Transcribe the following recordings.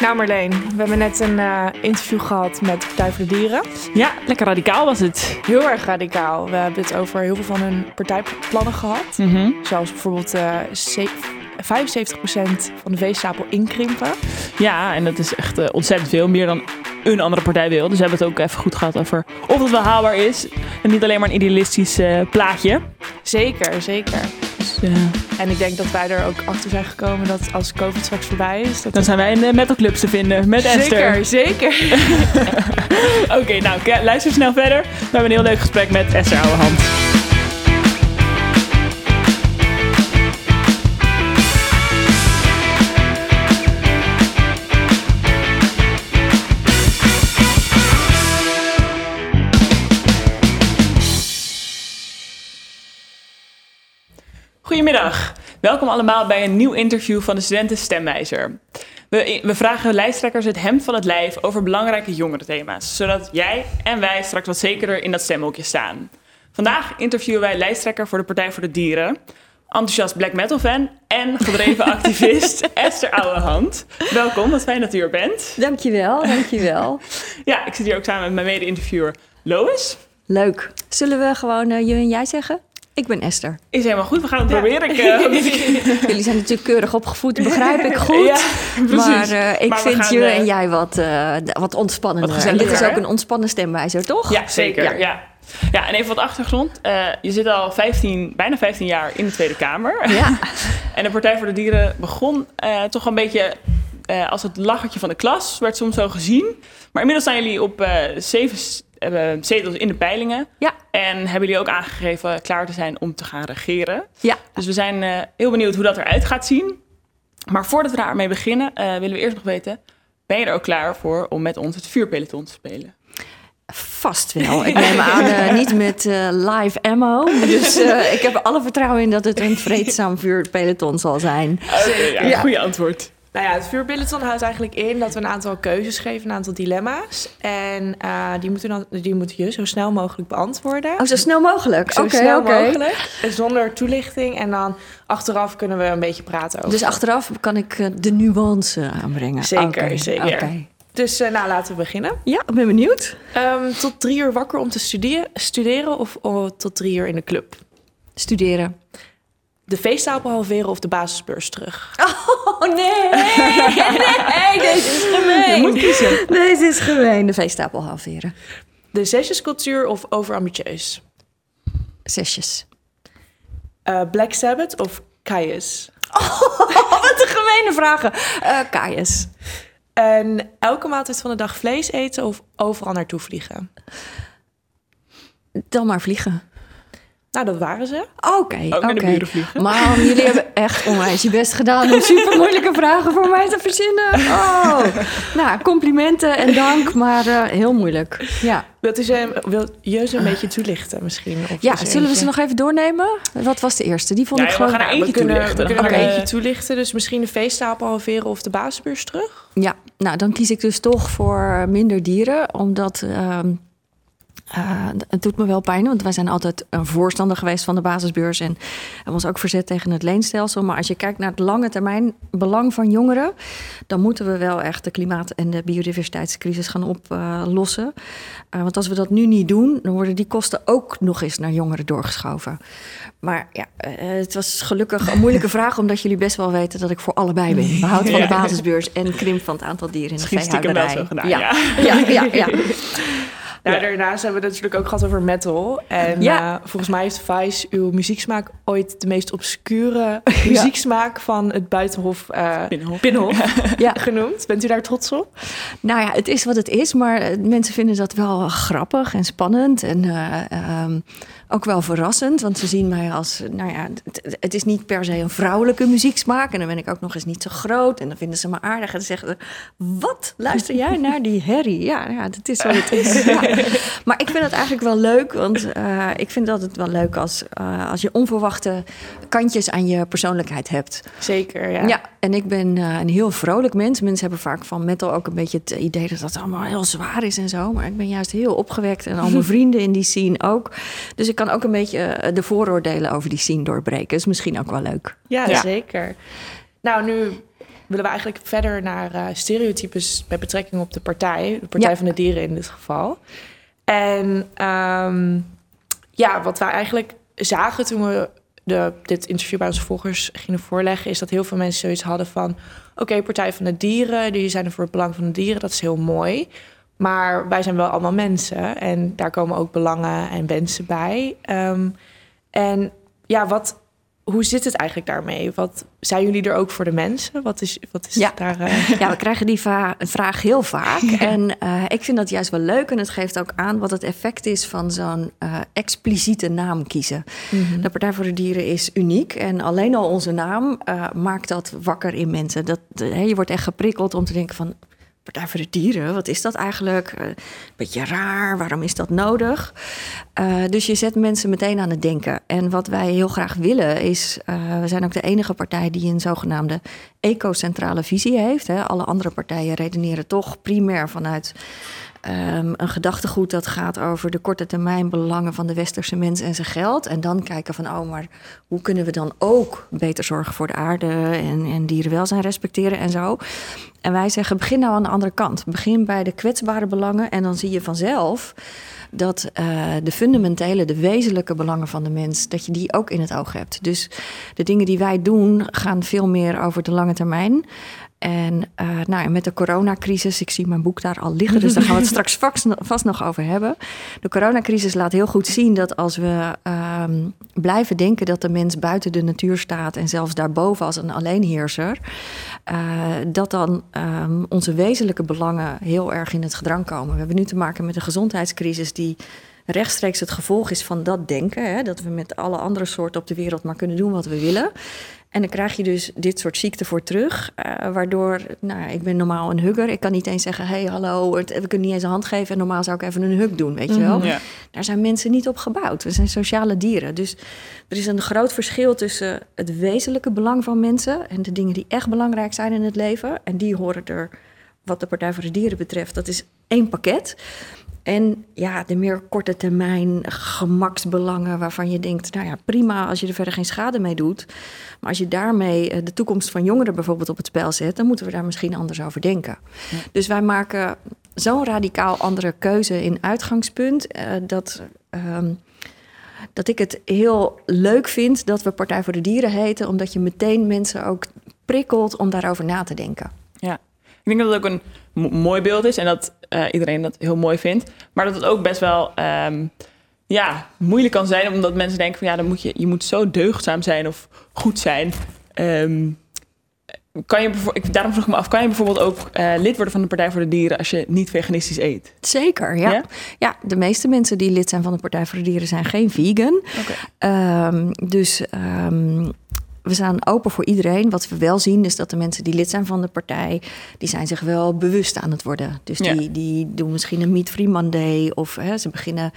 Nou Marleen, we hebben net een uh, interview gehad met Partij voor de Dieren. Ja, lekker radicaal was het. Heel erg radicaal. We hebben het over heel veel van hun partijplannen gehad. Mhm. Zoals bijvoorbeeld uh, 75% van de veestapel inkrimpen. Ja, en dat is echt uh, ontzettend veel. Meer dan een andere partij wil. Dus we hebben het ook even goed gehad over of het wel haalbaar is. En niet alleen maar een idealistisch plaatje. Zeker, zeker. Dus, en ik denk dat wij er ook achter zijn gekomen dat als COVID straks voorbij is... Dat dan zijn wij in de metalclubs te vinden met zeker, Esther. Zeker, Oké, okay, nou luister snel verder. We hebben een heel leuk gesprek met Esther Ouwehand. Goedemiddag. Welkom allemaal bij een nieuw interview van de Studenten Stemwijzer. We, we, vragen lijsttrekkers het hemd van het lijf over belangrijke jongerenthema's, zodat jij en wij straks wat zekerder in dat stemhokje staan. Vandaag interviewen wij lijsttrekker voor de Partij voor de Dieren, enthousiast black metal fan en gedreven activist Esther Ouwehand. Welkom, wat fijn dat u er bent. Dankjewel, dankjewel. ja, ik zit hier ook samen met mijn mede-interviewer Lois. Leuk. Zullen we gewoon uh, je en jij zeggen? Ik ben Esther. Is helemaal goed, we gaan het proberen. Ik, uh, Jullie zijn natuurlijk keurig opgevoed, begrijp ik goed. Ja, maar uh, ik maar vind je uh, en jij wat, wat ontspannender. Wat en dit is ook hè? een ontspannen stemwijzer, toch? Ja, zeker. Ja. Ja. ja. en even wat achtergrond. je zit al 15, bijna 15 jaar in de Tweede Kamer. Ja. en de Partij voor de Dieren begon toch een beetje als het lachertje van de klas. Werd soms zo gezien. Maar inmiddels zijn jullie op zeven zetels in de peilingen. Ja. En hebben jullie ook aangegeven klaar te zijn om te gaan regeren. Ja. Dus we zijn uh, heel benieuwd hoe dat eruit gaat zien. Maar voordat we daarmee beginnen, uh, willen we eerst nog weten... ben je er ook klaar voor om met ons het vuurpeloton te spelen? Vast wel. Ik neem aan uh, niet met live ammo. Dus ik heb alle vertrouwen in dat het een vreedzaam vuurpeloton zal zijn. Okay, ja, ja. Goeie antwoord. Nou ja, het vuurpeloton houdt eigenlijk in dat we een aantal keuzes geven, een aantal dilemma's. En uh, die, moeten dan, die moet je zo snel mogelijk beantwoorden. Oh, zo snel mogelijk? Zo okay, snel okay. mogelijk. Zonder toelichting. En dan achteraf kunnen we een beetje praten over. Dus achteraf kan ik uh, de nuance aanbrengen? Zeker, okay. zeker. Dus uh, nou, laten we beginnen. Ja, ik ben benieuwd. Um, tot drie uur wakker om te studeren, studeren of oh, tot drie uur in de club? Studeren. De feesttafel halveren of de basisbeurs terug? Oh nee, nee, deze is gemeen. Je moet kiezen. Deze is gemeen. De veestapel halveren. De zesjescultuur of overambitieus? Zesjes. Uh, Black Sabbath of Kaius? Oh, wat een gemene vragen. Uh. En elke maaltijd van de dag vlees eten of overal naartoe vliegen? Dan maar vliegen. Nou, dat waren ze. Oké, okay, Ook oké. Okay. Maar jullie hebben echt onwijs je best gedaan om super moeilijke vragen voor mij te verzinnen. Oh, nou, complimenten en dank, maar uh, heel moeilijk. Ja. Wilt u ze, wil je ze een beetje toelichten misschien? Of ja, zullen we ze nog even doornemen? Wat was de eerste? Die vond ja, ik gewoon... We, gaan er eentje we kunnen, toelichten. we kunnen okay. er eentje toelichten. Dus misschien de feesttafel halveren of de basisbeurs terug? Ja, nou dan kies ik dus toch voor minder dieren, omdat... Uh, uh, het doet me wel pijn, want wij zijn altijd een voorstander geweest van de basisbeurs en hebben ons ook verzet tegen het leenstelsel. Maar als je kijkt naar het lange termijn belang van jongeren, dan moeten we wel echt de klimaat- en de biodiversiteitscrisis gaan oplossen. Uh, want als we dat nu niet doen, dan worden die kosten ook nog eens naar jongeren doorgeschoven. Maar ja, uh, het was gelukkig een moeilijke vraag, omdat jullie best wel weten dat ik voor allebei ben. Behoud van de basisbeurs en krimp van het aantal dieren in de veehouderij. Gedaan, ja. ja. ja, ja, ja. Nou, daarnaast hebben we het natuurlijk ook gehad over metal. En ja. uh, volgens mij heeft Vice uw muzieksmaak ooit de meest obscure muzieksmaak van het Buitenhof, uh, Binnenhof, Binnenhof ja. genoemd. Bent u daar trots op? Nou ja, het is wat het is, maar mensen vinden dat wel grappig en spannend. En uh, um, ook wel verrassend, want ze zien mij als, nou ja, het, het, is niet per se een vrouwelijke muzieksmaak. En dan ben ik ook nog eens niet zo groot. En dan vinden ze me aardig en dan zeggen ze, wat, luister jij naar die herrie? Ja, ja dat is wat het is. Ja. Maar ik vind het eigenlijk wel leuk, want uh, ik vind dat het wel leuk als, uh, als je onverwachte kantjes aan je persoonlijkheid hebt. Zeker, ja. Ja, en ik ben uh, een heel vrolijk mens. Mensen hebben vaak van metal ook een beetje het idee dat dat allemaal heel zwaar is en zo. Maar ik ben juist heel opgewekt en al mijn vrienden in die scene ook. Dus ik kan ook een beetje de vooroordelen over die scene doorbreken. is misschien ook wel leuk. Ja, ja, zeker. Nou, nu willen we eigenlijk verder naar uh, stereotypes met betrekking op de partij. De Partij van de Dieren in dit geval. En ehm, ja, wat wij eigenlijk zagen toen we de, dit interview bij onze volgers gingen voorleggen, is dat heel veel mensen zoiets hadden van: oké, Partij van de Dieren, die zijn er voor het belang van de dieren, dat is heel mooi. Maar wij zijn wel allemaal mensen en daar komen ook belangen en wensen bij. Ehm, en ja, wat, hoe zit het eigenlijk daarmee? Wat zijn jullie er ook voor de mensen? Wat is, wat is ja. daar? Uh... Ja, we krijgen die vraag heel vaak. En uh, ik vind dat juist wel leuk. En het geeft ook aan wat het effect is van zo'n uh, expliciete naam kiezen. Mm -hmm. De Partij voor de Dieren is uniek. En alleen al onze naam maakt dat wakker in mensen. Dat, je wordt echt geprikkeld om te denken van Partij voor de Dieren, wat is dat eigenlijk? Uh, beetje raar, waarom is dat nodig? Uh, dus je zet mensen meteen aan het denken. En wat wij heel graag willen is, uh, we zijn ook de enige partij die een zogenaamde ecocentrale visie heeft. Hè. Alle andere partijen redeneren toch primair vanuit Um, een gedachtegoed dat gaat over de korte termijn belangen van de westerse mens en zijn geld. En dan kijken van, oh, maar hoe kunnen we dan ook beter zorgen voor de aarde en, en dierenwelzijn respecteren en zo. En wij zeggen, begin nou aan de andere kant. Begin bij de kwetsbare belangen en dan zie je vanzelf dat uh, de fundamentele, de wezenlijke belangen van de mens, dat je die ook in het oog hebt. Dus de dingen die wij doen gaan veel meer over de lange termijn. En uh, nou, met de coronacrisis, ik zie mijn boek daar al liggen, dus daar gaan we het straks vast, vast nog over hebben. De coronacrisis laat heel goed zien dat als we um, blijven denken dat de mens buiten de natuur staat en zelfs daarboven als een alleenheerser, uh, dat dan um, onze wezenlijke belangen heel erg in het gedrang komen. We hebben nu te maken met een gezondheidscrisis die rechtstreeks het gevolg is van dat denken. Hè, dat we met alle andere soorten op de wereld maar kunnen doen wat we willen. En dan krijg je dus dit soort ziekte voor terug. Uh, waardoor, nou, ik ben normaal een hugger. Ik kan niet eens zeggen, hey, hallo, we kunnen niet eens een hand geven. En normaal zou ik even een hug doen, weet je wel. Mhm. Ja. Daar zijn mensen niet op gebouwd. We zijn sociale dieren. Dus er is een groot verschil tussen het wezenlijke belang van mensen... en de dingen die echt belangrijk zijn in het leven. En die horen er, wat de Partij voor de Dieren betreft, dat is één pakket... En ja, de meer korte termijn gemaksbelangen waarvan je denkt, nou ja, prima als je er verder geen schade mee doet. Maar als je daarmee de toekomst van jongeren bijvoorbeeld op het spel zet, dan moeten we daar misschien anders over denken. Ja. Dus wij maken zo'n radicaal andere keuze in uitgangspunt uh, dat. Um, dat ik het heel leuk vind dat we Partij voor de Dieren heten, omdat je meteen mensen ook prikkelt om daarover na te denken. Ik denk dat het ook een mooi beeld is en dat uh, iedereen dat heel mooi vindt. Maar dat het ook best wel um, ja, moeilijk kan zijn, omdat mensen denken van ja, dan moet je, je moet zo deugdzaam zijn of goed zijn. Um, kan je, ik, daarom vroeg ik me af, kan je bijvoorbeeld ook uh, lid worden van de Partij voor de Dieren als je niet veganistisch eet? Zeker, ja. Ja, ja de meeste mensen die lid zijn van de Partij voor de Dieren zijn geen vegan. Okay. Um, dus um, we staan open voor iedereen. Wat we wel zien is dat de mensen die lid zijn van de partij, die zijn zich wel bewust aan het worden. Dus die, ja. die doen misschien een Meat Free Monday of hè, ze beginnen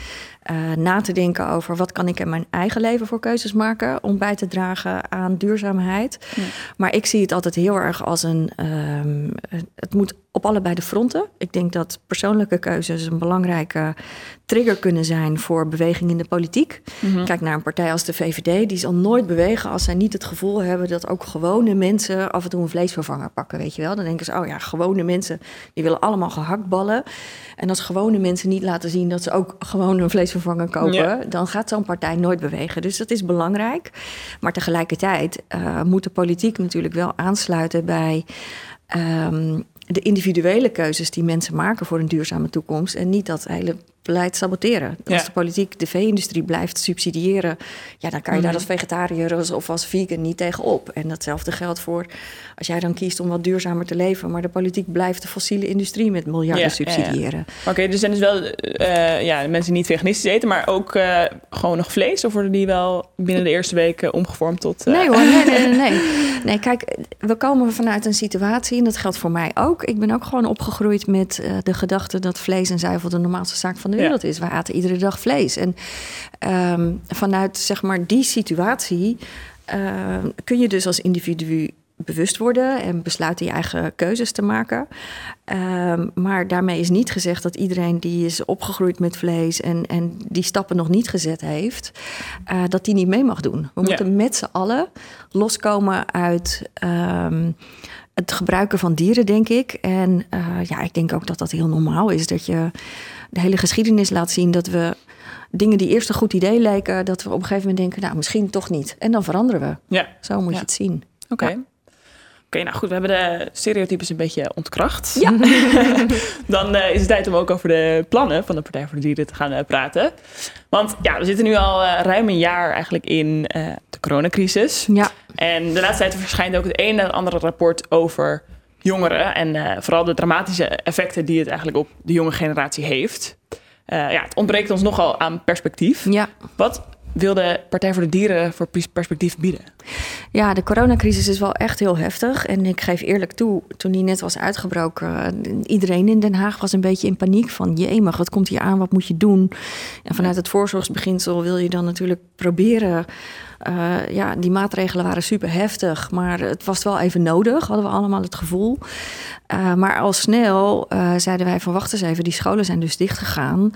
uh, na te denken over wat kan ik in mijn eigen leven voor keuzes maken om bij te dragen aan duurzaamheid. Ja. Maar ik zie het altijd heel erg als een, um, het moet op allebei de fronten. Ik denk dat persoonlijke keuzes een belangrijke trigger kunnen zijn voor beweging in de politiek. Mm -hmm. Kijk naar een partij als de VVD, die zal nooit bewegen als zij niet het gevoel hebben dat ook gewone mensen af en toe een vleesvervanger pakken, weet je wel. Dan denken ze, oh ja, gewone mensen, die willen allemaal gehaktballen. En als gewone mensen niet laten zien dat ze ook gewoon een vleesvervanger kopen, ja. dan gaat zo'n partij nooit bewegen. Dus dat is belangrijk. Maar tegelijkertijd uh, moet de politiek natuurlijk wel aansluiten bij. Um, de individuele keuzes die mensen maken voor een duurzame toekomst. En niet dat hele beleid saboteren. Als de politiek de vee-industrie blijft subsidiëren, ja, dan kan je mm. daar als vegetariër of als vegan niet tegenop. En datzelfde geldt voor als jij dan kiest om wat duurzamer te leven, maar de politiek blijft de fossiele industrie met miljarden ja, subsidiëren. Ja, Oké, okay, dus zijn dus wel uh, ja, mensen die niet veganistisch eten, maar ook uh, gewoon nog vlees? Of worden die wel binnen de eerste weken omgevormd tot. Uh... Nee hoor, nee, nee, nee, nee. Nee, kijk, we komen vanuit een situatie, en dat geldt voor mij ook. Ik ben ook gewoon opgegroeid met de gedachte dat vlees en zuivel de normaalste zaak van de wereld ja. is. We aten iedere dag vlees. En um, vanuit zeg maar die situatie uh, kun je dus als individu bewust worden en besluiten je eigen keuzes te maken. Um, maar daarmee is niet gezegd dat iedereen die is opgegroeid met vlees en, en die stappen nog niet gezet heeft, uh, dat die niet mee mag doen. We ja. moeten met z'n allen loskomen uit. Um, het gebruiken van dieren, denk ik. En uh, ja, ik denk ook dat dat heel normaal is. Dat je de hele geschiedenis laat zien dat we dingen die eerst een goed idee lijken, dat we op een gegeven moment denken, nou misschien toch niet. En dan veranderen we. Ja. Zo moet je het zien. Oké. Ja. Oké, nou goed, we hebben de stereotypes een beetje ontkracht. Ja. Dan uh, is het tijd om ook over de plannen van de Partij voor de Dieren te gaan uh, praten. Want ja, we zitten nu al uh, ruim een jaar eigenlijk in de coronacrisis. Ja. En de laatste tijd verschijnt ook het een en het andere rapport over jongeren. En vooral de dramatische effecten die het eigenlijk op de jonge generatie heeft. ja, het ontbreekt ons nogal aan perspectief. Ja. Wat wil de Partij voor de Dieren voor perspectief bieden? Ja, de coronacrisis is wel echt heel heftig. En ik geef eerlijk toe, toen die net was uitgebroken, iedereen in Den Haag was een beetje in paniek van jemig, wat komt hier aan, wat moet je doen? En vanuit het voorzorgsbeginsel wil je dan natuurlijk proberen. Uh, ja, die maatregelen waren super heftig, maar het was wel even nodig, hadden we allemaal het gevoel. Uh, maar al snel uh, zeiden wij van wacht eens even, die scholen zijn dus dichtgegaan.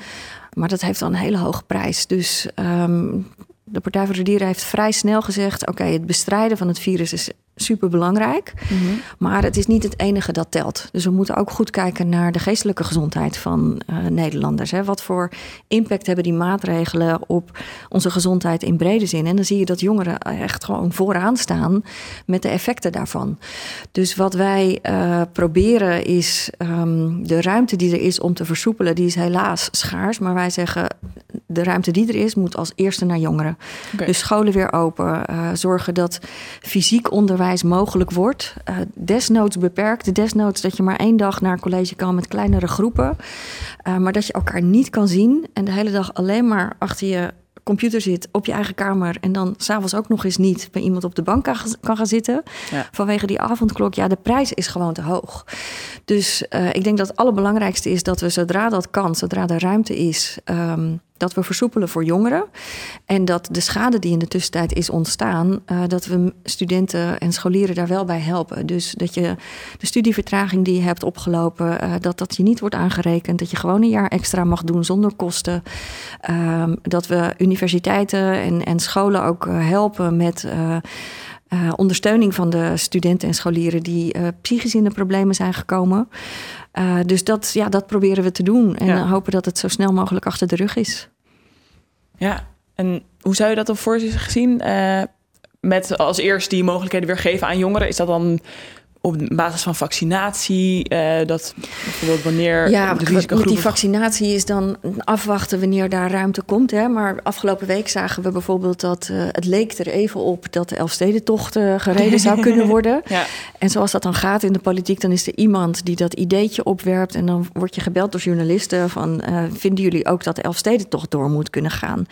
Maar dat heeft dan een hele hoge prijs. Dus um, de Partij voor de Dieren heeft vrij snel gezegd: oké, het bestrijden van het virus is super belangrijk. Mm -hmm. Maar het is niet het enige dat telt. Dus we moeten ook goed kijken naar de geestelijke gezondheid van uh, Nederlanders. Hè. Wat voor impact hebben die maatregelen op onze gezondheid in brede zin? En dan zie je dat jongeren echt gewoon vooraan staan met de effecten daarvan. Dus wat wij uh, proberen is um, de ruimte die er is om te versoepelen, die is helaas schaars. Maar wij zeggen de ruimte die er is, moet als eerste naar jongeren. Okay. Dus scholen weer open. Uh, zorgen dat fysiek onderwijs mogelijk wordt. Uh, desnoods beperkt. Desnoods dat je maar één dag naar college kan met kleinere groepen. Uh, maar dat je elkaar niet kan zien en de hele dag alleen maar achter je computer zit op je eigen kamer en dan s'avonds ook nog eens niet bij iemand op de bank kan, kan gaan zitten ja. vanwege die avondklok. Ja, de prijs is gewoon te hoog. Dus uh, ik denk dat het allerbelangrijkste is dat we zodra dat kan, zodra er ruimte is, um, dat we versoepelen voor jongeren. En dat de schade die in de tussentijd is ontstaan, uh, dat we studenten en scholieren daar wel bij helpen. Dus dat je de studievertraging die je hebt opgelopen, uh, dat dat je niet wordt aangerekend. Dat je gewoon een jaar extra mag doen zonder kosten. Um, dat we universiteiten en, en scholen ook uh, helpen met. Ondersteuning van de studenten en scholieren die psychisch in de problemen zijn gekomen. Uh, dus dat, ja, dat proberen we te doen en ja. hopen dat het zo snel mogelijk achter de rug is. Ja, en hoe zou je dat dan voor zich zien? met als eerst die mogelijkheden weer geven aan jongeren, is dat dan op basis van vaccinatie, uh, dat bijvoorbeeld wanneer ja, de risicogroepen... die vaccinatie is dan afwachten wanneer daar ruimte komt. Hè? Maar afgelopen week zagen we bijvoorbeeld dat uh, het leek er even op dat de Elfstedentocht uh, gereden zou kunnen worden. ja. En zoals dat dan gaat in de politiek, dan is er iemand die dat ideetje opwerpt en dan word je gebeld door journalisten van vinden jullie ook dat de Elfstedentocht door moet kunnen gaan?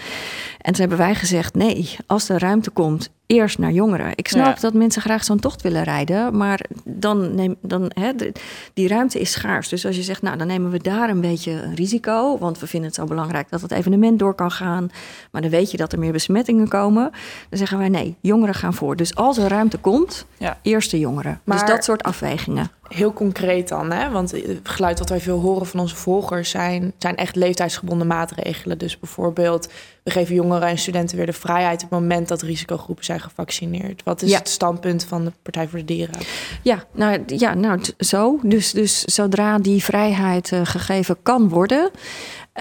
En toen hebben wij gezegd nee, als er ruimte komt, eerst naar jongeren. Ik snap ja. dat mensen graag zo'n tocht willen rijden, maar dan neem dan hè, de, die ruimte is schaars. Dus als je zegt, nou dan nemen we daar een beetje een risico, want we vinden het zo belangrijk dat het evenement door kan gaan, maar dan weet je dat er meer besmettingen komen. Dan zeggen wij nee, jongeren gaan voor. Dus als er ruimte komt, ja. eerst de jongeren. Maar dus dat soort afwegingen. Heel concreet dan, hè? want het geluid dat wij veel horen van onze volgers zijn, zijn echt leeftijdsgebonden maatregelen. Dus bijvoorbeeld, we geven jongeren en studenten weer de vrijheid op het moment dat risicogroepen zijn gevaccineerd. Wat is ja. het standpunt van de Partij voor de Dieren? Ja, nou, ja, nou zo. Dus, dus zodra die vrijheid uh, gegeven kan worden,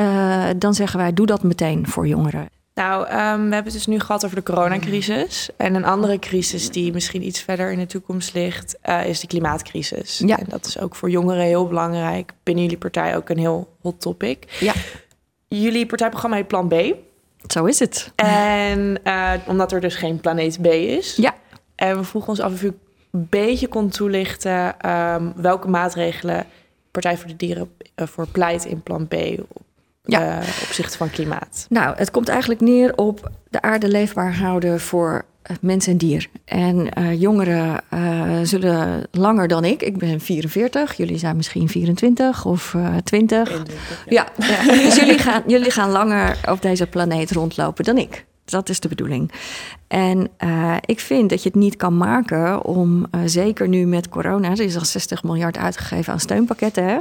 uh, dan zeggen wij, doe dat meteen voor jongeren. Nou, um, we hebben het dus nu gehad over de coronacrisis. En een andere crisis die misschien iets verder in de toekomst ligt, uh, is de klimaatcrisis. Ja. En dat is ook voor jongeren heel belangrijk. Binnen jullie partij ook een heel hot topic. Ja. Jullie partijprogramma heet Plan B. Zo is het. En uh, omdat er dus geen planeet B is. Ja. En we vroegen ons af of u een beetje kon toelichten um, welke maatregelen Partij voor de Dieren uh, voor pleit in Plan B ja. uh, opzichte van klimaat? Nou, het komt eigenlijk neer op de aarde leefbaar houden voor mens en dier. En uh, jongeren uh, zullen langer dan ik. Ik ben 44, jullie zijn misschien 24 of 20. 21, ja. ja. ja. dus jullie gaan, jullie gaan langer op deze planeet rondlopen dan ik. Dat is de bedoeling. En uh, ik vind dat je het niet kan maken om, uh, zeker nu met corona, er is al 60 miljard uitgegeven aan steunpakketten. Hè?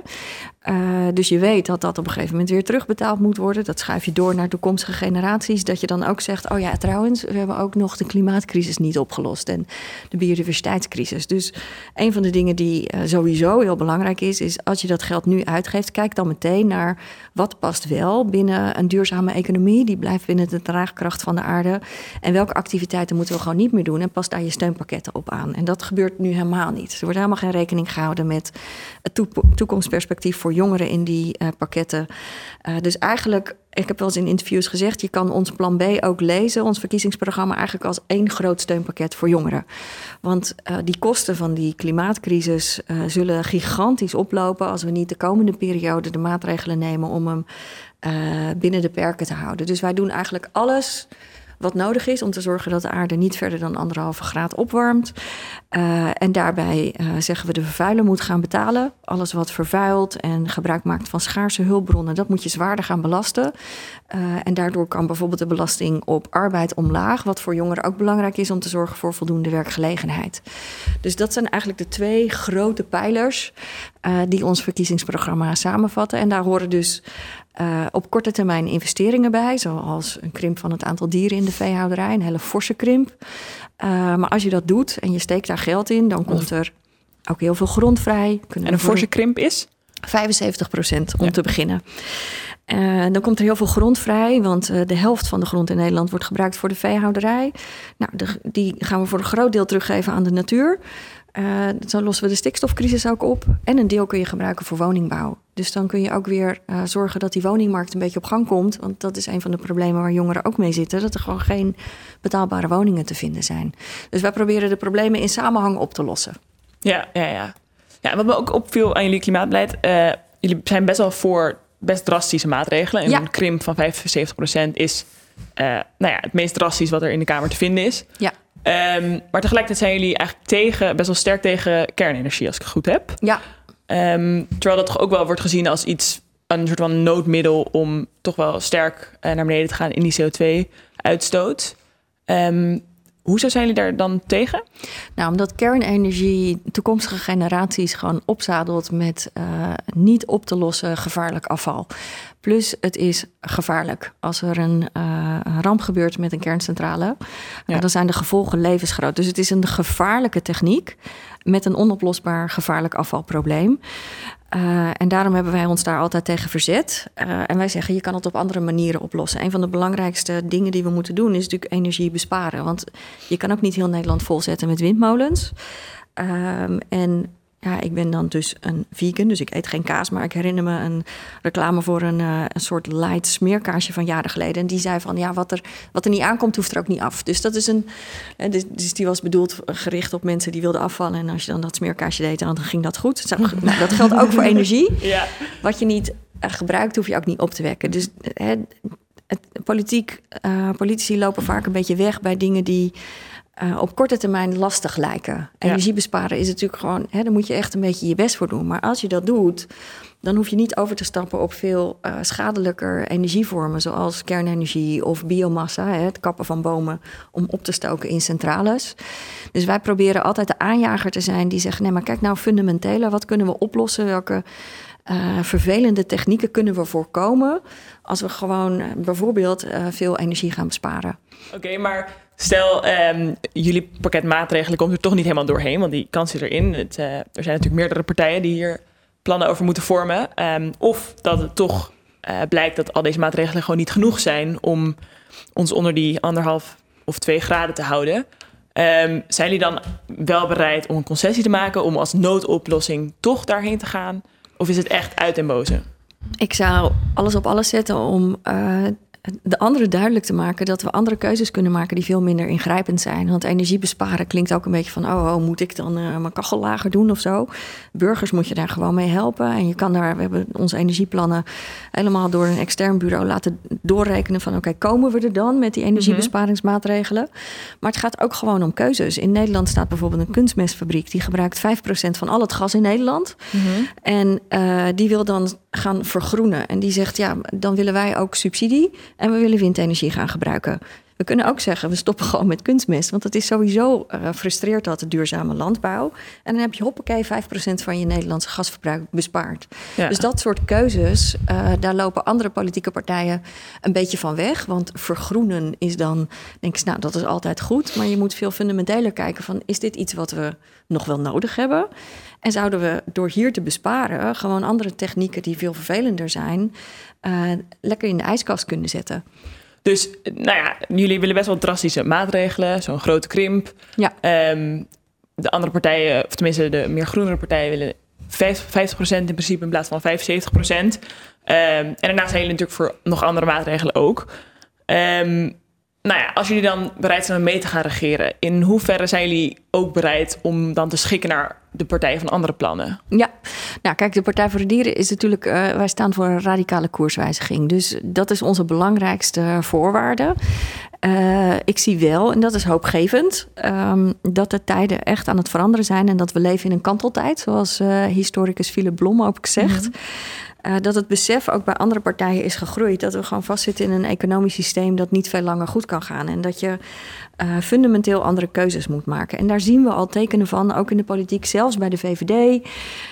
Uh, dus je weet dat dat op een gegeven moment weer terugbetaald moet worden. Dat schuif je door naar toekomstige generaties. Dat je dan ook zegt: Oh ja, trouwens, we hebben ook nog de klimaatcrisis niet opgelost en de biodiversiteitscrisis. Dus een van de dingen die sowieso heel belangrijk is, is als je dat geld nu uitgeeft, kijk dan meteen naar wat past wel binnen een duurzame economie. Die blijft binnen de draagkracht van de aarde. En welke activiteiten moeten we gewoon niet meer doen? En pas daar je steunpakketten op aan. En dat gebeurt nu helemaal niet. Er wordt helemaal geen rekening gehouden met het toekomstperspectief voor jongeren in die uh, pakketten. Uh, dus eigenlijk ik heb wel eens in interviews gezegd, je kan ons plan B ook lezen, ons verkiezingsprogramma eigenlijk als één groot steunpakket voor jongeren. Want uh, die kosten van die klimaatcrisis zullen gigantisch oplopen als we niet de komende periode de maatregelen nemen om hem binnen de perken te houden. Dus wij doen eigenlijk alles wat nodig is om te zorgen dat de aarde niet verder dan anderhalve graad opwarmt. Uh, en daarbij uh, zeggen we de vervuiler moet gaan betalen. Alles wat vervuilt en gebruik maakt van schaarse hulpbronnen, dat moet je zwaarder gaan belasten. Uh, en daardoor kan bijvoorbeeld de belasting op arbeid omlaag, wat voor jongeren ook belangrijk is om te zorgen voor voldoende werkgelegenheid. Dus dat zijn eigenlijk de twee grote pijlers die ons verkiezingsprogramma samenvatten. En daar horen dus op korte termijn investeringen bij, zoals een krimp van het aantal dieren de veehouderij, een hele forse krimp. Uh, maar als je dat doet en je steekt daar geld in, dan komt er ook heel veel grond vrij. Kunnen en een forse krimp is? 75 procent om ja. te beginnen. Uh, dan komt er heel veel grond vrij, want uh, de helft van de grond in Nederland wordt gebruikt voor de veehouderij. Nou, de, die gaan we voor een groot deel teruggeven aan de natuur. Uh, zo lossen we de stikstofcrisis ook op. En een deel kun je gebruiken voor woningbouw. Dus dan kun je ook weer uh, zorgen dat die woningmarkt een beetje op gang komt. Want dat is een van de problemen waar jongeren ook mee zitten. Dat er gewoon geen betaalbare woningen te vinden zijn. Dus wij proberen de problemen in samenhang op te lossen. Ja, ja, ja. ja wat me ook opviel aan jullie klimaatbeleid. Uh, jullie zijn best wel voor best drastische maatregelen. En ja. een krimp van 75% is nou ja, het meest drastisch wat er in de Kamer te vinden is. Ja. Um, maar tegelijkertijd zijn jullie eigenlijk tegen, best wel sterk tegen kernenergie, als ik het goed heb. Ja. Um, terwijl dat toch ook wel wordt gezien als iets, een soort van noodmiddel om toch wel sterk uh, naar beneden te gaan in die CO2-uitstoot. Um, ehm, Hoezo zijn jullie daar dan tegen? Nou, omdat kernenergie toekomstige generaties gewoon opzadelt met uh, niet op te lossen gevaarlijk afval. Plus, het is gevaarlijk. Als er een, uh, een ramp gebeurt met een kerncentrale, ja. dan zijn de gevolgen levensgroot. Dus het is een gevaarlijke techniek met een onoplosbaar gevaarlijk afvalprobleem. Uh, en daarom hebben wij ons daar altijd tegen verzet. Uh, en wij zeggen, je kan het op andere manieren oplossen. Een van de belangrijkste dingen die we moeten doen... is natuurlijk energie besparen. Want je kan ook niet heel Nederland volzetten met windmolens. Uh, en ja, ik ben dan dus een vegan, dus ik eet geen kaas. Maar ik herinner me een reclame voor een, uh, een soort light smeerkaasje van jaren geleden. En die zei van, ja, wat er, wat er niet aankomt, hoeft er ook niet af. Dus dat is een, dus, dus die was bedoeld gericht op mensen die wilden afvallen. En als je dan dat smeerkaasje deed, dan ging dat goed. Nou, dat geldt ook voor energie. Ja. Wat je niet uh, gebruikt, hoef je ook niet op te wekken. Dus hè, het, politiek, uh, politici lopen vaak een beetje weg bij dingen die... Uh, op korte termijn lastig lijken. Energie ja. besparen is natuurlijk gewoon, hè, daar moet je echt een beetje je best voor doen. Maar als je dat doet, dan hoef je niet over te stappen op veel uh, schadelijker energievormen, zoals kernenergie of biomassa, hè, het kappen van bomen om op te stoken in centrales. Dus wij proberen altijd de aanjager te zijn die zegt: nee, maar kijk nou fundamenteler, wat kunnen we oplossen? Welke uh, vervelende technieken kunnen we voorkomen als we gewoon uh, bijvoorbeeld uh, veel energie gaan besparen. Oké, okay, maar stel um, jullie pakket maatregelen komt er toch niet helemaal doorheen, want die kans zit erin. Het, er zijn natuurlijk meerdere partijen die hier plannen over moeten vormen. Um, of dat het toch blijkt dat al deze maatregelen gewoon niet genoeg zijn om ons onder die anderhalf of twee graden te houden. Um, zijn jullie dan wel bereid om een concessie te maken om als noodoplossing toch daarheen te gaan? Of is het echt uit en boze? Ik zou alles op alles zetten om uh, de anderen duidelijk te maken dat we andere keuzes kunnen maken die veel minder ingrijpend zijn. Want energie besparen klinkt ook een beetje van: oh, oh moet ik dan uh, mijn kachel lager doen of zo? Burgers moet je daar gewoon mee helpen. En je kan daar, we hebben onze energieplannen helemaal door een extern bureau laten doorrekenen van: oké, okay, komen we er dan met die energiebesparingsmaatregelen? Maar het gaat ook gewoon om keuzes. In Nederland staat bijvoorbeeld een kunstmestfabriek die gebruikt 5% van al het gas in Nederland. Mm -hmm. En uh, die wil dan gaan vergroenen. En die zegt: ja, dan willen wij ook subsidie. En we willen windenergie gaan gebruiken. We kunnen ook zeggen, we stoppen gewoon met kunstmest. Want het is sowieso uh, frustreert dat de duurzame landbouw. En dan heb je hoppakee 5% van je Nederlandse gasverbruik bespaard. Dus dat soort keuzes, uh, daar lopen andere politieke partijen een beetje van weg. Want vergroenen is dan, denk ik, nou, dat is altijd goed. Maar je moet veel fundamenteler kijken van, is dit iets wat we nog wel nodig hebben? En zouden we door hier te besparen gewoon andere technieken die veel vervelender zijn, uh, lekker in de ijskast kunnen zetten? Dus nou ja, jullie willen best wel drastische maatregelen, zo'n grote krimp. Ja. Um, de andere partijen, of tenminste de meer groenere partijen, willen 50%, in principe in plaats van 75 procent. Um, en daarnaast zijn jullie natuurlijk voor nog andere maatregelen ook. Um, nou ja, als jullie dan bereid zijn om mee te gaan regeren, in hoeverre zijn jullie ook bereid om dan te schikken naar de partijen van andere plannen? Ja, nou kijk, de Partij voor de Dieren is natuurlijk, uh, wij staan voor een radicale koerswijziging. Dus dat is onze belangrijkste voorwaarde. Uh, ik zie wel, en dat is hoopgevend, um, dat de tijden echt aan het veranderen zijn en dat we leven in een kanteltijd, zoals uh, historicus Philip Blom ook zegt. Mm -hmm. Uh, dat het besef ook bij andere partijen is gegroeid. Dat we gewoon vastzitten in een economisch systeem dat niet veel langer goed kan gaan. En dat je uh, fundamenteel andere keuzes moet maken. En daar zien we al tekenen van, ook in de politiek, zelfs bij de VVD.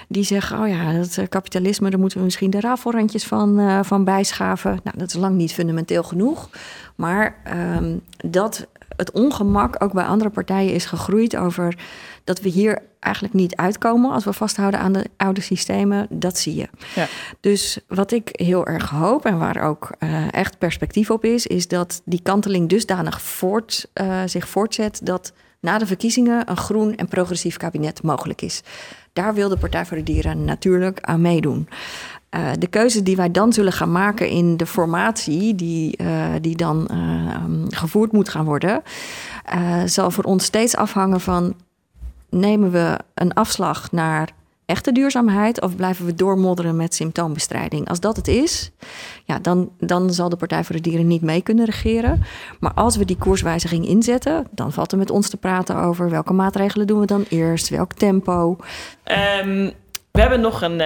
Die zeggen, oh ja, dat uh, kapitalisme, daar moeten we misschien de rafelrandjes van, van bijschaven. Nou, dat is lang niet fundamenteel genoeg. Maar um, dat het ongemak ook bij andere partijen is gegroeid over dat we hier eigenlijk niet uitkomen als we vasthouden aan de oude systemen, dat zie je. Ja. Dus wat ik heel erg hoop en waar ook uh, echt perspectief op is, is dat die kanteling dusdanig voort, uh, zich voortzet dat na de verkiezingen een groen en progressief kabinet mogelijk is. Daar wil de Partij voor de Dieren natuurlijk aan meedoen. Uh, de keuze die wij dan zullen gaan maken in de formatie, die, uh, die dan uh, gevoerd moet gaan worden, zal voor ons steeds afhangen van nemen we een afslag naar echte duurzaamheid of blijven we doormodderen met symptoombestrijding? Als dat het is, ja, dan, dan zal de Partij voor de Dieren niet mee kunnen regeren. Maar als we die koerswijziging inzetten, dan valt er met ons te praten over welke maatregelen doen we dan eerst, welk tempo. Um, we hebben nog een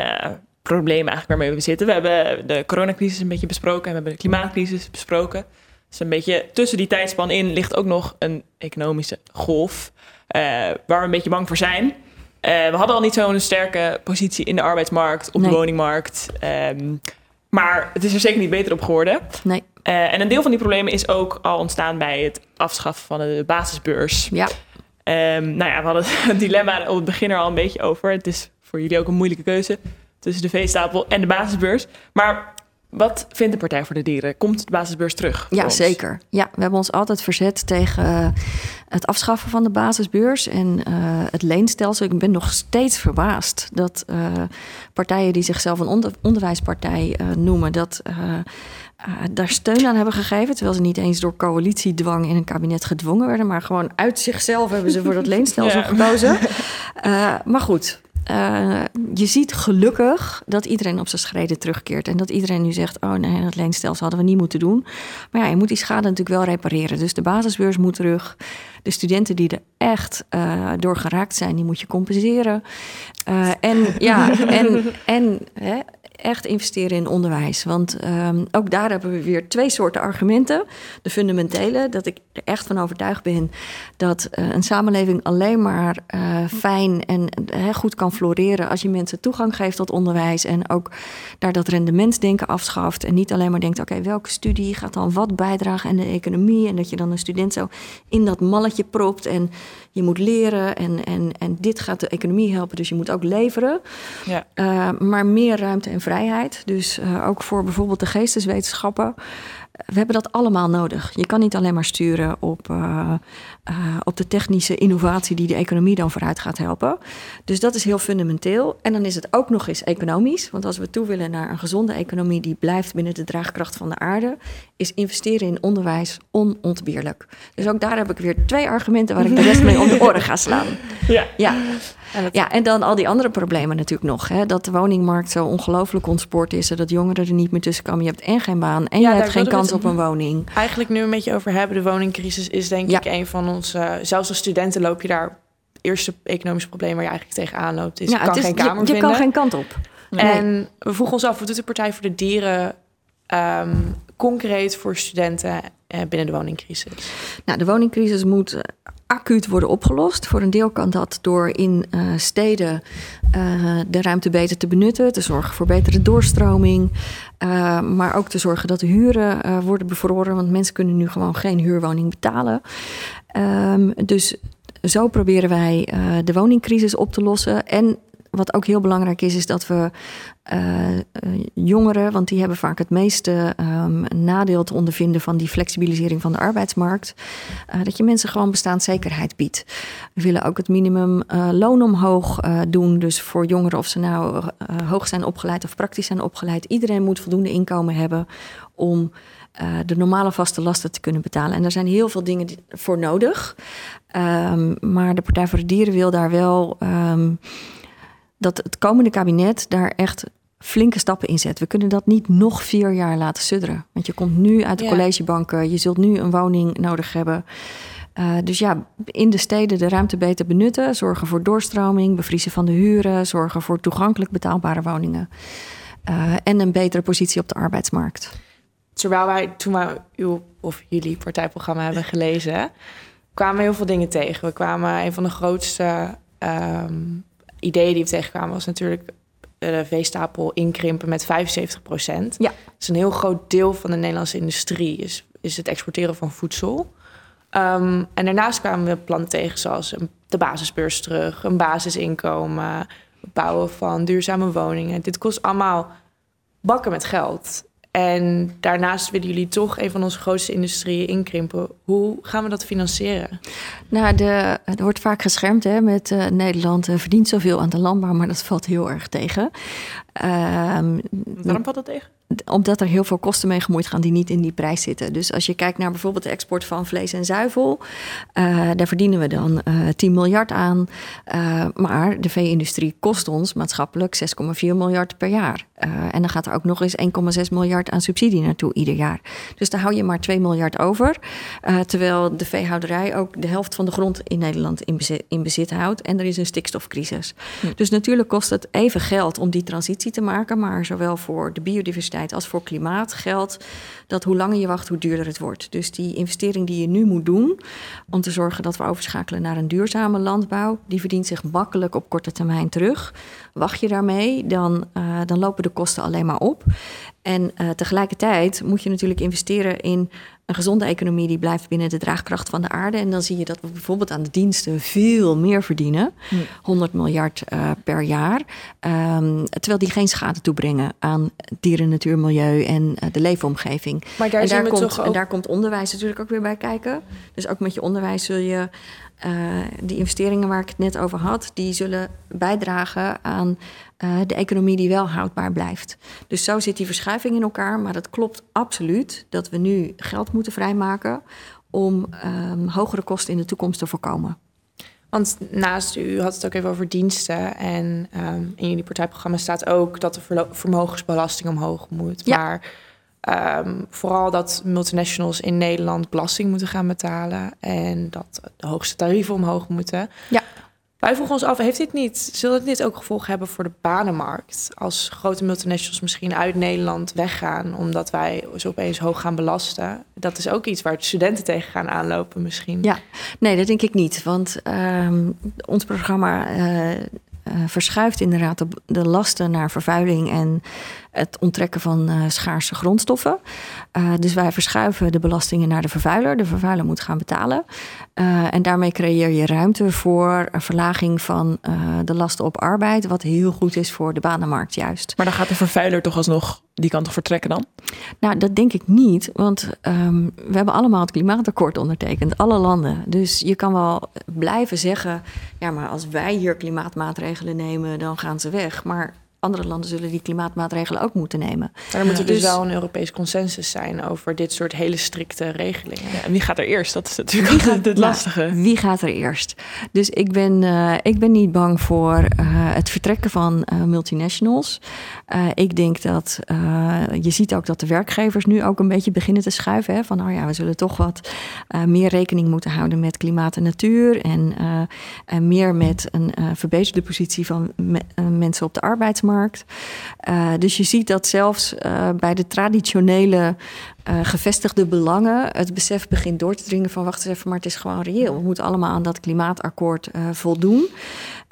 probleem eigenlijk waarmee we zitten. We hebben de coronacrisis een beetje besproken en we hebben de klimaatcrisis besproken. Dus een beetje tussen die tijdspan in ligt ook nog een economische golf. Uh, waar we een beetje bang voor zijn. Uh, we hadden al niet zo'n sterke positie in de arbeidsmarkt, op nee. de woningmarkt. Um, maar het is er zeker niet beter op geworden. Nee. Uh, en een deel van die problemen is ook al ontstaan bij het afschaffen van de basisbeurs. Ja. Um, nou ja, we hadden het dilemma op het begin er al een beetje over. Het is voor jullie ook een moeilijke keuze tussen de veestapel en de basisbeurs. Maar wat vindt de Partij voor de Dieren? Komt de basisbeurs terug? Ja, zeker. Ja, we hebben ons altijd verzet tegen uh, het afschaffen van de basisbeurs en uh, het leenstelsel. Ik ben nog steeds verbaasd dat uh, partijen die zichzelf een onder onderwijspartij noemen, dat daar steun aan hebben gegeven. Terwijl ze niet eens door coalitiedwang in een kabinet gedwongen werden, maar gewoon uit zichzelf hebben ze voor dat leenstelsel ja. gekozen. maar goed, uh, je ziet gelukkig dat iedereen op zijn schreden terugkeert. En dat iedereen nu zegt: Oh nee, dat leenstelsel hadden we niet moeten doen. Maar ja, je moet die schade natuurlijk wel repareren. Dus de basisbeurs moet terug. De studenten die er echt uh, door geraakt zijn, die moet je compenseren. Uh, en ja, en, en hè, echt investeren in onderwijs. Want um, ook daar hebben we weer twee soorten argumenten. De fundamentele, dat ik er echt van overtuigd ben dat uh, een samenleving alleen maar uh, fijn en uh, goed kan floreren als je mensen toegang geeft tot onderwijs en ook daar dat rendementsdenken afschaft en niet alleen maar denkt, oké, okay, welke studie gaat dan wat bijdragen aan de economie en dat je dan een student zo in dat malletje propt en je moet leren en, en, en dit gaat de economie helpen, dus je moet ook leveren. Ja. Uh, maar meer ruimte en vrijheid. Dus uh, ook voor bijvoorbeeld de geesteswetenschappen. We hebben dat allemaal nodig. Je kan niet alleen maar sturen op, uh, uh, op de technische innovatie die de economie dan vooruit gaat helpen. Dus dat is heel fundamenteel. En dan is het ook nog eens economisch. Want als we toe willen naar een gezonde economie die blijft binnen de draagkracht van de aarde, is investeren in onderwijs onontbeerlijk. Dus ook daar heb ik weer twee argumenten waar ik de rest mee om de oren ga slaan. Ja. ja. Ja, en dan al die andere problemen natuurlijk nog. Hè? Dat de woningmarkt zo ongelooflijk ontspoord is. Dat jongeren er niet meer tussen komen. Je hebt en geen baan en ja, je hebt geen kans op een woning. Eigenlijk nu een beetje over hebben. De woningcrisis is denk ja. ik een van onze... Zelfs als studenten loop je daar... eerste economische probleem waar je eigenlijk tegenaan loopt... is, ja, je kan is, geen kamer je, je vinden. kan geen kant op. Nee. En we vroegen ons af, wat doet de Partij voor de Dieren... Um, concreet voor studenten binnen de woningcrisis? Nou, de woningcrisis moet acuut worden opgelost. Voor een deel kan dat door in steden de ruimte beter te benutten, te zorgen voor betere doorstroming, maar ook te zorgen dat de huren worden bevroren, want mensen kunnen nu gewoon geen huurwoning betalen. Um, dus zo proberen wij de woningcrisis op te lossen en wat ook heel belangrijk is, is dat we uh, jongeren, want die hebben vaak het meeste um, nadeel te ondervinden van die flexibilisering van de arbeidsmarkt, uh, dat je mensen gewoon bestaanszekerheid biedt. We willen ook het minimum loon omhoog doen. Dus voor jongeren, of ze nou hoog zijn opgeleid of praktisch zijn opgeleid, iedereen moet voldoende inkomen hebben om de normale vaste lasten te kunnen betalen. En daar zijn heel veel dingen voor nodig. Um, maar de Partij voor de Dieren wil daar wel. Um, dat het komende kabinet daar echt flinke stappen in zet. We kunnen dat niet nog vier jaar laten sudderen. Want je komt nu uit de collegebanken, je zult nu een woning nodig hebben. Uh, dus ja, in de steden de ruimte beter benutten, zorgen voor doorstroming, bevriezen van de huren, zorgen voor toegankelijk betaalbare woningen uh, en een betere positie op de arbeidsmarkt. Terwijl wij toen wij uw of jullie partijprogramma hebben gelezen, kwamen heel veel dingen tegen. We kwamen een van de grootste um, ideeën die we tegenkwamen was natuurlijk de veestapel inkrimpen met 75 procent. Ja. Dat is een heel groot deel van de Nederlandse industrie, is, is het exporteren van voedsel. Um, en daarnaast kwamen we plannen tegen zoals de basisbeurs terug, een basisinkomen, het bouwen van duurzame woningen. Dit kost allemaal bakken met geld. En daarnaast willen jullie toch een van onze grootste industrieën inkrimpen. Hoe gaan we dat financieren? Nou, de, er wordt vaak geschermd hè, met uh, Nederland uh, verdient zoveel aan de landbouw, maar dat valt heel erg tegen. Um, Waarom valt dat tegen? Omdat er heel veel kosten mee gemoeid gaan die niet in die prijs zitten. Dus als je kijkt naar bijvoorbeeld de export van vlees en zuivel, uh, daar verdienen we dan uh, 10 miljard aan. Uh, maar de vee-industrie kost ons maatschappelijk 6,4 miljard per jaar. Uh, en dan gaat er ook nog eens 1,6 miljard aan subsidie naartoe ieder jaar. Dus daar hou je maar 2 miljard over. terwijl de veehouderij ook de helft van de grond in Nederland in bezit, in bezit houdt. En er is een stikstofcrisis. Hm. Dus natuurlijk kost het even geld om die transitie te maken. Maar zowel voor de biodiversiteit als voor klimaat geldt dat hoe langer je wacht, hoe duurder het wordt. Dus die investering die je nu moet doen om te zorgen dat we overschakelen naar een duurzame landbouw, die verdient zich makkelijk op korte termijn terug. Wacht je daarmee, dan, uh, dan lopen de kosten alleen maar op. En uh, tegelijkertijd moet je natuurlijk investeren in een gezonde economie die blijft binnen de draagkracht van de aarde. En dan zie je dat we bijvoorbeeld aan de diensten veel meer verdienen. 100 miljard uh, per jaar. Um, terwijl die geen schade toebrengen aan dieren, natuur, milieu en uh, de leefomgeving. Maar daar, en daar komt, toch ook... en daar komt onderwijs natuurlijk ook weer bij kijken. Dus ook met je onderwijs zul je uh, die investeringen waar ik het net over had, die zullen bijdragen aan uh, de economie die wel houdbaar blijft. Dus zo zit die verschuiving in elkaar. Maar het klopt absoluut dat we nu geld moeten vrijmaken om um, hogere kosten in de toekomst te voorkomen. Want naast u had het ook even over diensten. En um, in jullie partijprogramma staat ook dat de vermogensbelasting omhoog moet. Ja. Maar um, vooral dat multinationals in Nederland belasting moeten gaan betalen. En dat de hoogste tarieven omhoog moeten. Ja. Wij vroegen ons af, heeft dit niet, zullen dit ook gevolgen hebben voor de banenmarkt? Als grote multinationals misschien uit Nederland weggaan, omdat wij zo opeens hoog gaan belasten. Dat is ook iets waar studenten tegen gaan aanlopen misschien. Ja, nee, dat denk ik niet. Want um, ons programma uh, uh, verschuift inderdaad de, de lasten naar vervuiling en het onttrekken van uh, schaarse grondstoffen. Uh, dus wij verschuiven de belastingen naar de vervuiler. De vervuiler moet gaan betalen. Uh, en daarmee creëer je ruimte voor een verlaging van de lasten op arbeid, wat heel goed is voor de banenmarkt juist. Maar dan gaat de vervuiler toch alsnog die kan toch vertrekken dan? Nou, dat denk ik niet, want um, we hebben allemaal het klimaatakkoord ondertekend, alle landen. Dus je kan wel blijven zeggen, ja, maar als wij hier klimaatmaatregelen nemen, dan gaan ze weg. Maar andere landen zullen die klimaatmaatregelen ook moeten nemen. Maar er moet er dus, dus wel een Europees consensus zijn over dit soort hele strikte regelingen. Ja, en wie gaat er eerst? Dat is natuurlijk wie gaat, het lastige. Nou, wie gaat er eerst? Dus ik ben, uh, ik ben niet bang voor uh, het vertrekken van uh, multinationals. ik denk dat je ziet ook dat de werkgevers nu ook een beetje beginnen te schuiven. Hè, van nou ja, we zullen toch wat meer rekening moeten houden met klimaat en natuur. En, en meer met een verbeterde positie van me mensen op de arbeidsmarkt. Uh, dus je ziet dat zelfs uh, bij de traditionele uh, gevestigde belangen het besef begint door te dringen van wacht eens even, maar het is gewoon reëel. We moeten allemaal aan dat klimaatakkoord uh, voldoen.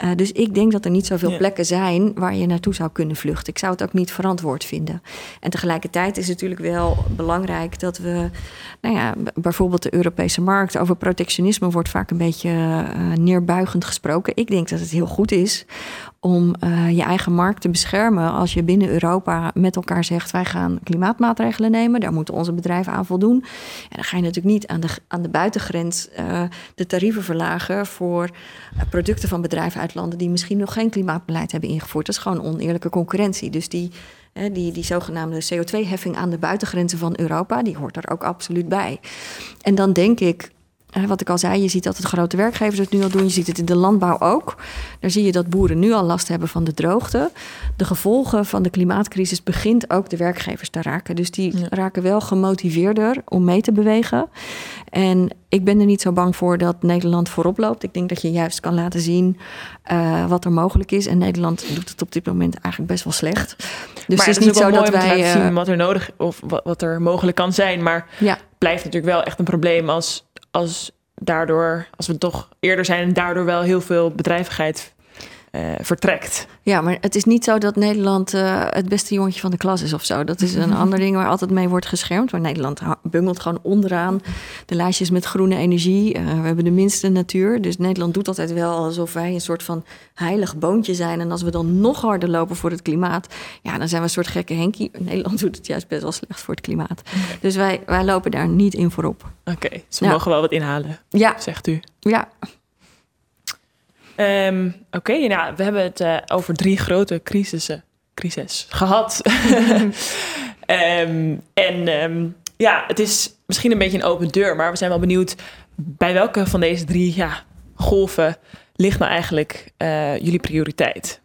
Uh, dus ik denk dat er niet zoveel ja. plekken zijn waar je naartoe zou kunnen vluchten. Ik zou het ook niet verantwoord vinden. En tegelijkertijd is het natuurlijk wel belangrijk dat we, nou ja, bijvoorbeeld de Europese markt, over protectionisme wordt vaak een beetje neerbuigend gesproken. Ik denk dat het heel goed is om uh, je eigen markt te beschermen als je binnen Europa met elkaar zegt wij gaan klimaatmaatregelen nemen, daar moeten onze bedrijven aan voldoen. En dan ga je natuurlijk niet aan de, aan de buitengrens uh, de tarieven verlagen voor uh, producten van bedrijven uit landen die misschien nog geen klimaatbeleid hebben ingevoerd. Dat is gewoon oneerlijke concurrentie. Dus die, die, die zogenaamde CO2-heffing aan de buitengrenzen van Europa, die hoort er ook absoluut bij. En dan denk ik wat ik al zei, je ziet dat het grote werkgevers het nu al doen. Je ziet het in de landbouw ook. Daar zie je dat boeren nu al last hebben van de droogte. De gevolgen van de klimaatcrisis begint ook de werkgevers te raken. Dus die raken wel gemotiveerder om mee te bewegen. En ik ben er niet zo bang voor dat Nederland voorop loopt. Ik denk dat je juist kan laten zien uh, wat er mogelijk is. En Nederland doet het op dit moment eigenlijk best wel slecht. Dus maar het is, niet zo dat wij uh, zien wat er nodig of wat, wat er mogelijk kan zijn. Maar ja. blijft natuurlijk wel echt een probleem als als daardoor, als we toch eerder zijn en daardoor wel heel veel bedrijvigheid vertrekt. Ja, maar het is niet zo dat Nederland uh, het beste jongetje van de klas is of zo. Dat is een ander ding waar altijd mee wordt geschermd. Maar Nederland bungelt gewoon onderaan de lijstjes met groene energie. Uh, we hebben de minste natuur. Dus Nederland doet altijd wel alsof wij een soort van heilig boontje zijn. En als we dan nog harder lopen voor het klimaat, ja, dan zijn we een soort gekke Henkie. Nederland doet het juist best wel slecht voor het klimaat. Dus wij, wij lopen daar niet in voorop. Oké, okay, ze ja. mogen wel wat inhalen, ja. zegt u. Ja, Um, Oké, okay, nou, we hebben het uh, over drie grote crisissen, crisis gehad. um, en um, ja, het is misschien een beetje een open deur, maar we zijn wel benieuwd bij welke van deze drie ja, golven ligt nou eigenlijk uh, jullie prioriteit?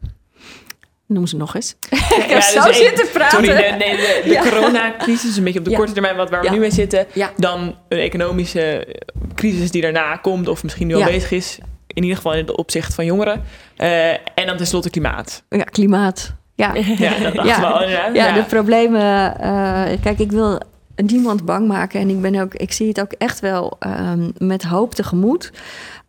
Noem ze nog eens. Ja, ik heb zo dus zitten praten. Sorry, de, nee, de, de ja. coronacrisis, een beetje op de korte termijn wat waar we nu mee zitten. Dan een economische crisis die daarna komt, of misschien nu al bezig is in ieder geval in het opzicht van jongeren. Uh, en dan tenslotte klimaat. Ja, klimaat. Ja, ja dat dacht ja. wel. Ja. ja, de problemen. Uh, kijk, ik wil niemand bang maken. En ik, ben ook, ik zie het ook echt wel um, met hoop tegemoet.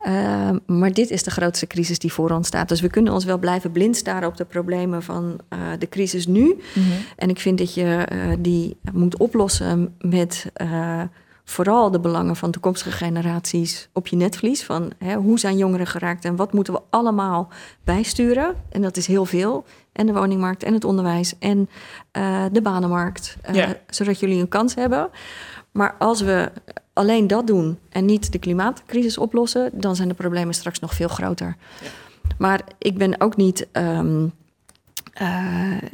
Uh, maar dit is de grootste crisis die voor ons staat. Dus we kunnen ons wel blijven blind staren op de problemen van uh, de crisis nu. Mm -hmm. En ik vind dat je uh, die moet oplossen met vooral de belangen van toekomstige generaties op je netvlies. Van hè, hoe zijn jongeren geraakt en wat moeten we allemaal bijsturen? En dat is heel veel. En de woningmarkt en het onderwijs en uh, de banenmarkt. Uh, ja. Zodat jullie een kans hebben. Maar als we alleen dat doen en niet de klimaatcrisis oplossen, dan zijn de problemen straks nog veel groter. Maar ik ben ook niet. Um, uh,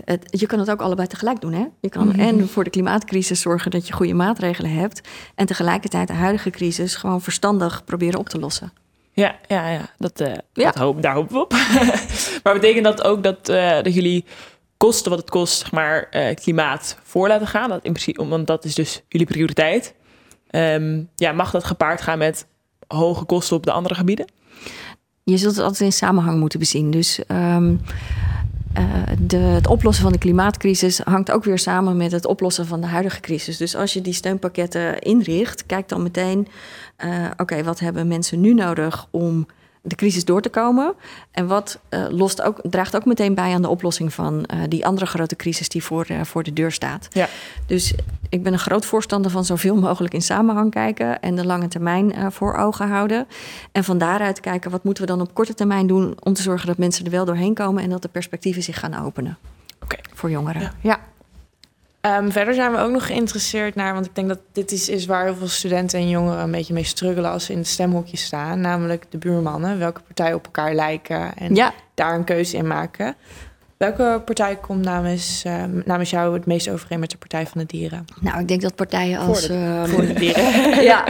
het, je kan het ook allebei tegelijk doen. Hè? Je kan mm -hmm. en voor de klimaatcrisis zorgen dat je goede maatregelen hebt. En tegelijkertijd de huidige crisis gewoon verstandig proberen op te lossen. Ja, ja, ja. Dat, uh, ja. Dat hoop, daar hopen we op. maar betekent dat ook dat, uh, dat jullie kosten wat het kost, zeg maar, klimaat voor laten gaan? Dat in principe, want dat is dus jullie prioriteit. Um, ja, mag dat gepaard gaan met hoge kosten op de andere gebieden? Je zult het altijd in samenhang moeten bezien. Dus um, uh, de, het oplossen van de klimaatcrisis hangt ook weer samen met het oplossen van de huidige crisis. Dus als je die steunpakketten inricht, kijk dan meteen: uh, oké, wat hebben mensen nu nodig om de crisis door te komen. En wat uh, lost ook, draagt ook meteen bij aan de oplossing van uh, die andere grote crisis die voor, uh, voor de deur staat. Ja. Dus ik ben een groot voorstander van zoveel mogelijk in samenhang kijken en de lange termijn voor ogen houden. En van daaruit kijken wat moeten we dan op korte termijn doen om te zorgen dat mensen er wel doorheen komen en dat de perspectieven zich gaan openen. Okay. Voor jongeren. Ja. ja. Um, verder zijn we ook nog geïnteresseerd naar, want ik denk dat dit is, is waar heel veel studenten en jongeren een beetje mee struggelen als ze in het stemhokje staan, namelijk de buurmannen, welke partijen op elkaar lijken en ja. daar een keuze in maken. Welke partij komt namens, uh, namens jou het meest overeen met de Partij van de Dieren? Nou, ik denk dat partijen als. Voor de, uh, voor de dieren. ja,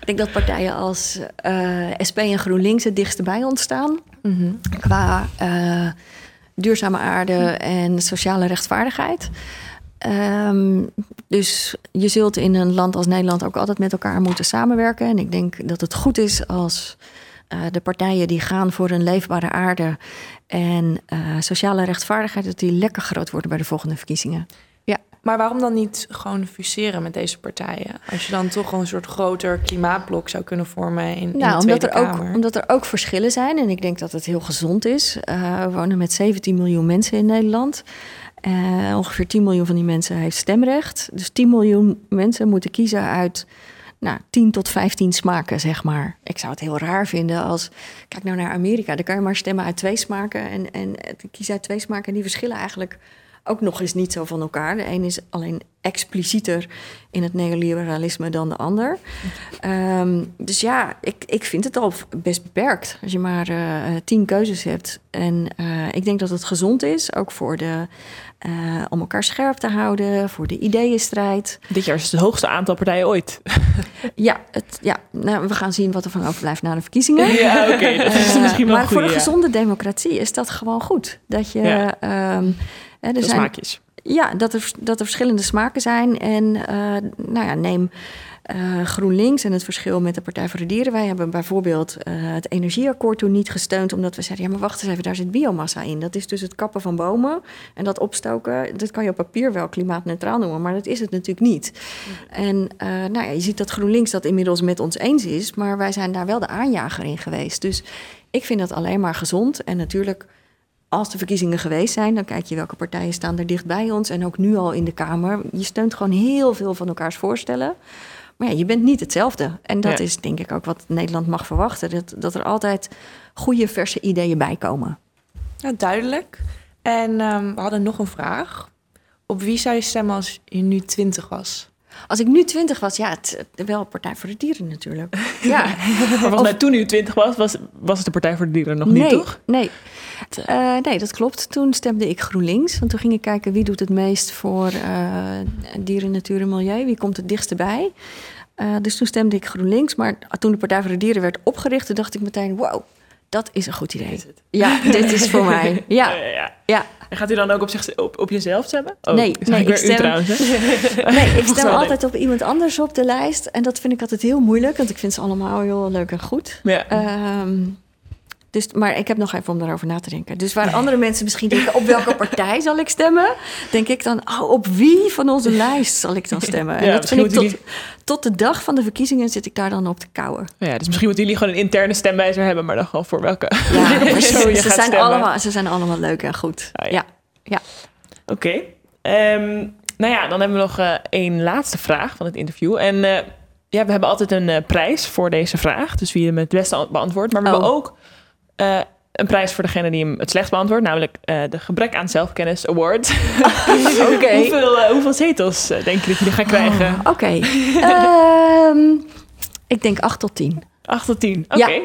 ik denk dat partijen als uh, SP en GroenLinks het dichtst bij ons staan. Mm -hmm. Qua duurzame aarde en sociale rechtvaardigheid. Um, dus je zult in een land als Nederland ook altijd met elkaar moeten samenwerken. En ik denk dat het goed is als uh, de partijen die gaan voor een leefbare aarde en uh, sociale rechtvaardigheid, dat die lekker groot worden bij de volgende verkiezingen. Ja. Maar waarom dan niet gewoon fuseren met deze partijen? Als je dan toch een soort groter klimaatblok zou kunnen vormen in, in de Nou, omdat Tweede er, ook, Kamer. omdat er ook verschillen zijn. En ik denk dat het heel gezond is. Eh, we wonen met 17 miljoen mensen in Nederland. Eh, ongeveer 10 miljoen van die mensen heeft stemrecht. Dus 10 miljoen mensen moeten kiezen uit nou, 10 tot 15 smaken, zeg maar. Ik zou het heel raar vinden als... Kijk nou naar Amerika. Daar kan je maar stemmen uit twee smaken. En, en kies uit twee smaken. En die verschillen eigenlijk ook nog eens niet zo van elkaar. De een is alleen explicieter in het neoliberalisme dan de ander. Ehm, dus ja, ik, ik vind het al best beperkt als je maar eh, tien keuzes hebt. En eh, ik denk dat het gezond is, ook voor de, eh, om elkaar scherp te houden, voor de ideeënstrijd. Dit jaar is het hoogste aantal partijen ooit. Ja, het, ja nou, we gaan zien wat er van overblijft na de verkiezingen. Ja, oké. dat is misschien wel maar voor een ja. gezonde democratie is dat gewoon goed. Dat je. Ja. ehm, hè, er De zijn, smaakjes. Ja, dat er, dat er verschillende smaken zijn. En eh, nou ja, neem eh, GroenLinks en het verschil met de Partij voor de Dieren. Wij hebben bijvoorbeeld eh, het energieakkoord toen niet gesteund... omdat we zeiden, ja, maar wacht eens even, daar zit biomassa in. Dat is dus het kappen van bomen en dat opstoken. Dat kan je op papier wel klimaatneutraal noemen, maar dat is het natuurlijk niet. En eh, nou ja, je ziet dat GroenLinks dat inmiddels met ons eens is... maar wij zijn daar wel de aanjager in geweest. Dus ik vind dat alleen maar gezond. En natuurlijk als de verkiezingen geweest zijn, dan kijk je welke partijen staan er dicht bij ons. En ook nu al in de Kamer. Je steunt gewoon heel veel van elkaars voorstellen. Maar ja, je bent niet hetzelfde. En dat Ja. is denk ik ook wat Nederland mag verwachten. Dat, dat er altijd goede, verse ideeën bij komen. Ja, duidelijk. En ehm, we hadden nog een vraag. Op wie zou je stemmen als je nu 20 was? Als ik nu twintig was, ja, het, wel Partij voor de Dieren natuurlijk. Ja, Maar mij toen u 20 was, was, was het de Partij voor de Dieren nog niet, toch? Nee. Eh, nee, dat klopt. Toen stemde ik GroenLinks. Want toen ging ik kijken wie doet het meest voor eh, dieren, natuur en milieu. Wie komt het dichtst bij? Eh, dus toen stemde ik GroenLinks. Maar toen de Partij voor de Dieren werd opgericht, toen dacht ik meteen: wow, dat is een goed idee. Ja, dit is voor mij. Ja, Ja, ja. En gaat u dan ook op, zich, op, op jezelf stemmen? Oh, Nee, nee, ik stem- trouwens. Nee, ik stem altijd op iemand anders op de lijst. En dat vind ik altijd heel moeilijk, want ik vind ze allemaal heel leuk en goed. Ja. Ehm, dus, maar ik heb nog even om daarover na te denken. Dus waar andere mensen misschien denken, op welke partij zal ik stemmen? Denk ik dan, oh, op wie van onze lijst zal ik dan stemmen? En Ja, dat vind ik tot, tot de dag van de verkiezingen zit ik daar dan op te kouwen. Ja, dus misschien moeten jullie gewoon een interne stemwijzer hebben, maar dan gewoon voor welke Ja, persoon je ze, gaat zijn stemmen. allemaal, ze zijn allemaal leuk en goed. Ah, ja. ja. Ja. Oké. Ehm, nou ja, dan hebben we nog eh, één laatste vraag van het interview. En eh, ja, we hebben altijd een eh, prijs voor deze vraag. Dus wie hem het beste an- beantwoordt. Maar we Oh. hebben ook eh, een prijs voor degene die hem het slechtst beantwoordt. Namelijk eh, de Gebrek aan Zelfkennis Award. Oké. hoeveel, eh, hoeveel zetels denk je dat jullie gaan krijgen? Oh, Oké. Ehm, ik denk 8 tot 10. 8 tot 10. Oké. Ja.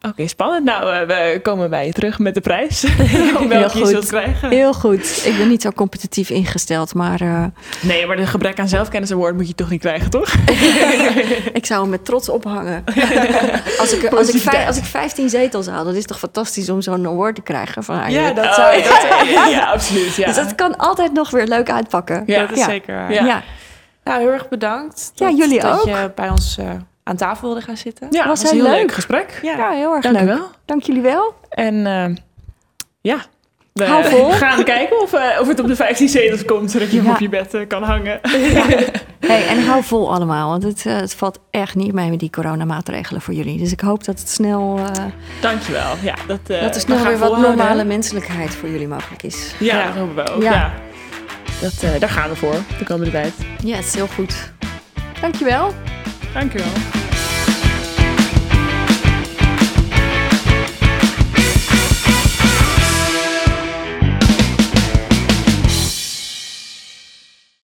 Oké, spannend. Nou, eh, we komen bij je terug met de prijs. Welke je goed. zult krijgen. Heel goed. Ik ben niet zo competitief ingesteld, maar eh, Nee, maar de Gebrek aan Zelfkennis Award moet je toch niet krijgen, toch? ik zou hem met trots ophangen. als, ik, als, ik, als ik 15 zetels haal, dat is toch fantastisch om zo'n award te krijgen van haar. Ja, dat zou ik. ja, ja, ja, absoluut. Ja. Dus dat kan altijd nog weer leuk uitpakken. Ja, Dat is ja. zeker waar. Ja. Ja. Nou, heel erg bedankt. Ja, dat- jullie dat ook. je bij ons eh, aan tafel wilde gaan zitten. Ja, Was was een heel heel leuk leuk. gesprek. Ja, heel erg Dank leuk. wel. Dank jullie wel. En eh, ja, we Hou vol. gaan kijken of, eh, of het op de 15 zetels komt, zodat je Ja. op je bed eh, kan hangen. Hey, en hou vol allemaal, want het, het valt echt niet mee met die coronamaatregelen voor jullie. Dus ik hoop dat het snel, eh, Dankjewel. Ja, dat, eh, dat er snel weer wat normale menselijkheid voor jullie mogelijk is. Ja, Ja. dat hopen we ook. Ja. Ja. Dat, eh, daar gaan we voor de komende tijd. Ja, het is heel goed. Dankjewel. Danke.